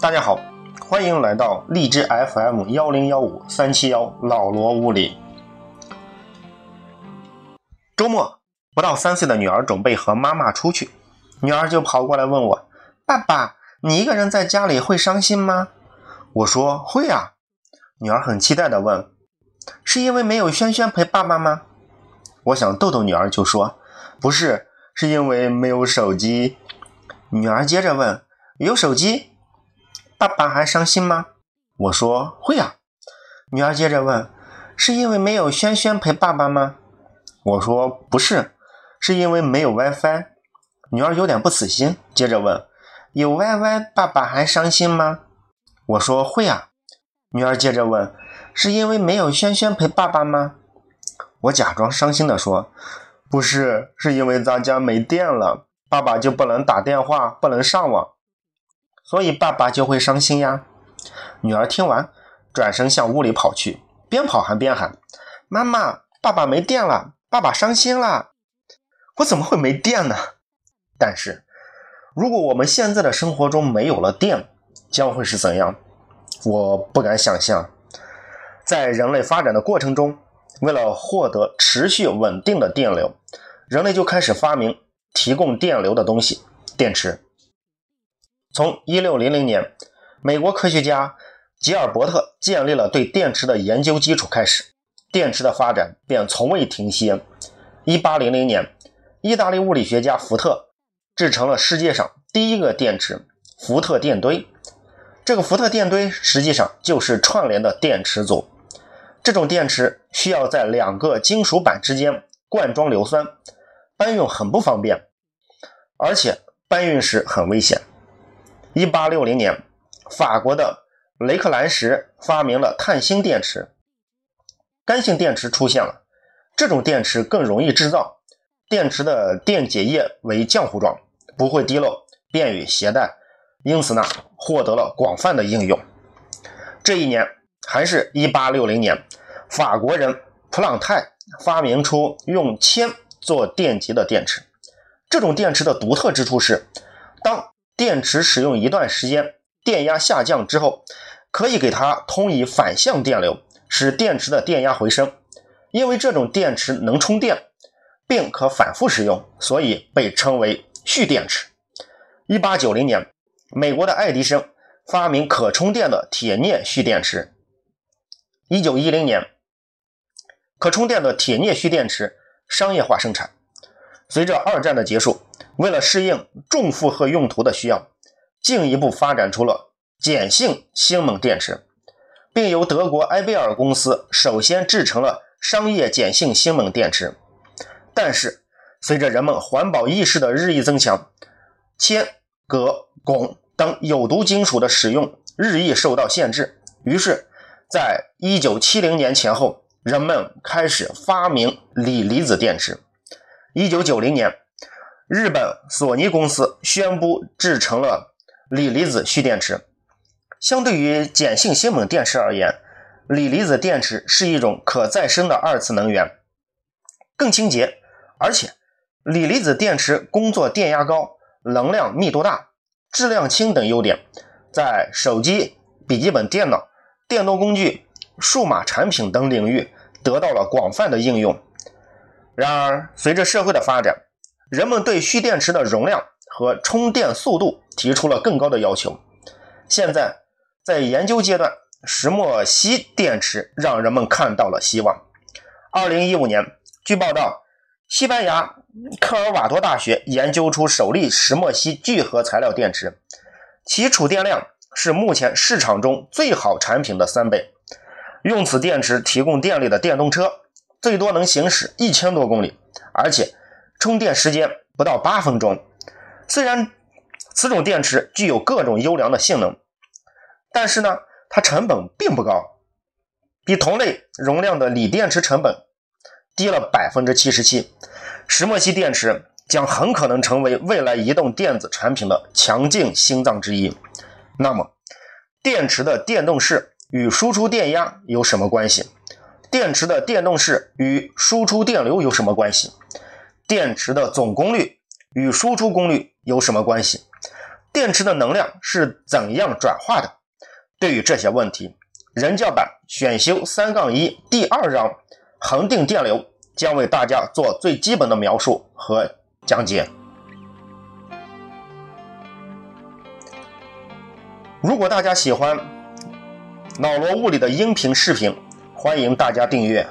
大家好，欢迎来到荔枝 FM 幺零幺五三七幺老罗屋里。周末，不到三岁的女儿准备和妈妈出去，女儿就跑过来问我：“爸爸，你一个人在家里会伤心吗？”我说：“会啊。”女儿很期待的问：“是因为没有轩轩陪爸爸吗？”我想逗逗女儿，就说：“不是，是因为没有手机。”女儿接着问：“有手机，爸爸还伤心吗？”我说：“会啊。”女儿接着问：“是因为没有轩轩陪爸爸吗？”我说：“不是，是因为没有 WiFi。”女儿有点不死心，接着问：“有 WiFi，爸爸还伤心吗？”我说：“会啊。”女儿接着问：“是因为没有轩轩陪爸爸吗？”我假装伤心的说：“不是，是因为咱家没电了。”爸爸就不能打电话，不能上网，所以爸爸就会伤心呀。女儿听完，转身向屋里跑去，边跑还边喊：“妈妈，爸爸没电了，爸爸伤心了。”我怎么会没电呢？但是，如果我们现在的生活中没有了电，将会是怎样？我不敢想象。在人类发展的过程中，为了获得持续稳定的电流，人类就开始发明。提供电流的东西，电池。从一六零零年，美国科学家吉尔伯特建立了对电池的研究基础开始，电池的发展便从未停歇。一八零零年，意大利物理学家福特制成了世界上第一个电池——福特电堆。这个福特电堆实际上就是串联的电池组。这种电池需要在两个金属板之间灌装硫酸。搬运很不方便，而且搬运时很危险。一八六零年，法国的雷克兰什发明了碳锌电池，干性电池出现了。这种电池更容易制造，电池的电解液为浆糊状，不会滴漏，便于携带，因此呢，获得了广泛的应用。这一年还是一八六零年，法国人普朗泰发明出用铅。做电极的电池，这种电池的独特之处是，当电池使用一段时间，电压下降之后，可以给它通以反向电流，使电池的电压回升。因为这种电池能充电，并可反复使用，所以被称为蓄电池。一八九零年，美国的爱迪生发明可充电的铁镍蓄电池。一九一零年，可充电的铁镍蓄电池。商业化生产。随着二战的结束，为了适应重负荷用途的需要，进一步发展出了碱性星锰电池，并由德国埃贝尔公司首先制成了商业碱性星锰电池。但是，随着人们环保意识的日益增强，铅、镉、汞等有毒金属的使用日益受到限制。于是，在一九七零年前后。人们开始发明锂离子电池。一九九零年，日本索尼公司宣布制成了锂离子蓄电池。相对于碱性锌锰电池而言，锂离子电池是一种可再生的二次能源，更清洁，而且锂离子电池工作电压高、能量密度大、质量轻等优点，在手机、笔记本电脑、电动工具。数码产品等领域得到了广泛的应用。然而，随着社会的发展，人们对蓄电池的容量和充电速度提出了更高的要求。现在，在研究阶段，石墨烯电池让人们看到了希望。二零一五年，据报道，西班牙科尔瓦多大学研究出首例石墨烯聚合材料电池，其储电量是目前市场中最好产品的三倍。用此电池提供电力的电动车最多能行驶一千多公里，而且充电时间不到八分钟。虽然此种电池具有各种优良的性能，但是呢，它成本并不高，比同类容量的锂电池成本低了百分之七十七。石墨烯电池将很可能成为未来移动电子产品的强劲心脏之一。那么，电池的电动势。与输出电压有什么关系？电池的电动势与输出电流有什么关系？电池的总功率与输出功率有什么关系？电池的能量是怎样转化的？对于这些问题，人教版选修三杠一第二章恒定电流将为大家做最基本的描述和讲解。如果大家喜欢老罗物理的音频视频，欢迎大家订阅。